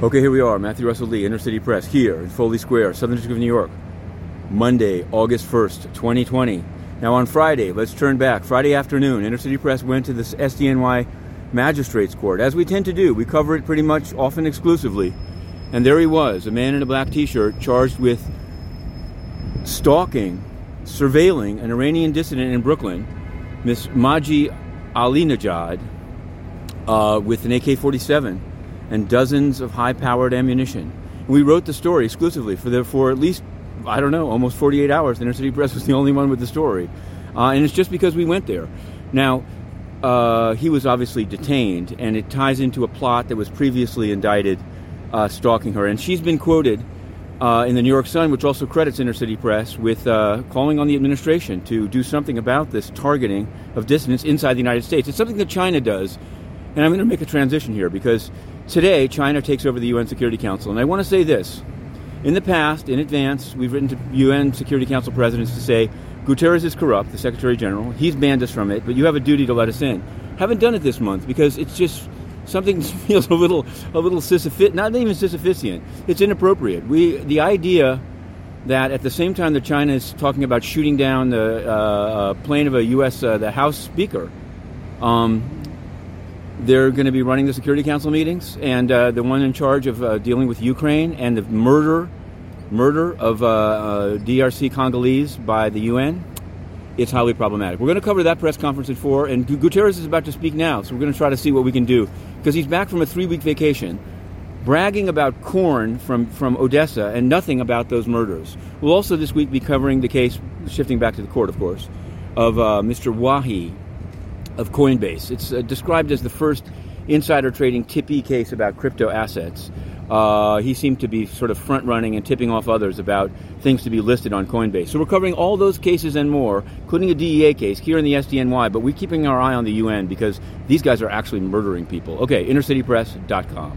Okay, here we are, Matthew Russell Lee, Inner City Press, here in Foley Square, Southern District of New York. Monday, August 1st, 2020. Now, on Friday, let's turn back. Friday afternoon, Inner City Press went to the SDNY Magistrates Court. As we tend to do, we cover it pretty much often exclusively. And there he was, a man in a black t shirt, charged with stalking, surveilling an Iranian dissident in Brooklyn, Miss Masih Alinejad, uh, with an AK 47 and dozens of high powered ammunition. We wrote the story exclusively for, the, for at least, I don't know, almost 48 hours. The Inner City Press was the only one with the story. Uh, and it's just because we went there. Now, uh, he was obviously detained, and it ties into a plot that was previously indicted uh, stalking her. And she's been quoted uh, in the New York Sun, which also credits Inner City Press, with uh, calling on the administration to do something about this targeting of dissidents inside the United States. It's something that China does. And I'm going to make a transition here because Today, China takes over the UN Security Council. And I want to say this. In the past, in advance, we've written to UN Security Council presidents to say, Guterres is corrupt, the Secretary General. He's banned us from it, but you have a duty to let us in. Haven't done it this month because it's just something feels a little, a little sisyphant, not even sisyphician. It's inappropriate. We, the idea that at the same time that China is talking about shooting down the uh, uh plane of a U.S. Uh, the House Speaker, um, they're going to be running the Security Council meetings, and uh, the one in charge of uh, dealing with Ukraine and the murder, murder of uh, uh DRC Congolese by the UN. It's highly problematic. We're going to cover that press conference at four, and Guterres is about to speak now, so we're going to try to see what we can do because he's back from a three-week vacation, bragging about corn from from Odessa and nothing about those murders. We'll also this week be covering the case, shifting back to the court, of course, of uh, Mr. Wahi of Coinbase. It's uh, described as the first insider trading tippee case about crypto assets. Uh, he seemed to be sort of front running and tipping off others about things to be listed on Coinbase. So we're covering all those cases and more, including a DEA case here in the SDNY, but we're keeping our eye on the UN because these guys are actually murdering people. Okay, innercitypress.com.